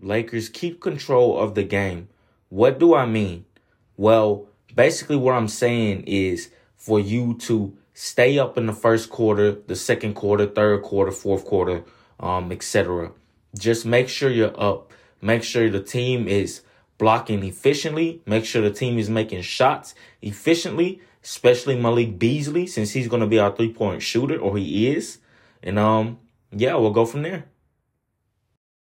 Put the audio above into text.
Lakers keep control of the game. What do I mean? Well, basically what I'm saying is for you to stay up in the first quarter, the second quarter, third quarter, fourth quarter, um, etc. Just make sure you're up. Make sure the team is blocking efficiently. Make sure the team is making shots efficiently, especially Malik Beasley, since he's going to be our three point shooter, or he is. And um, yeah, we'll go from there.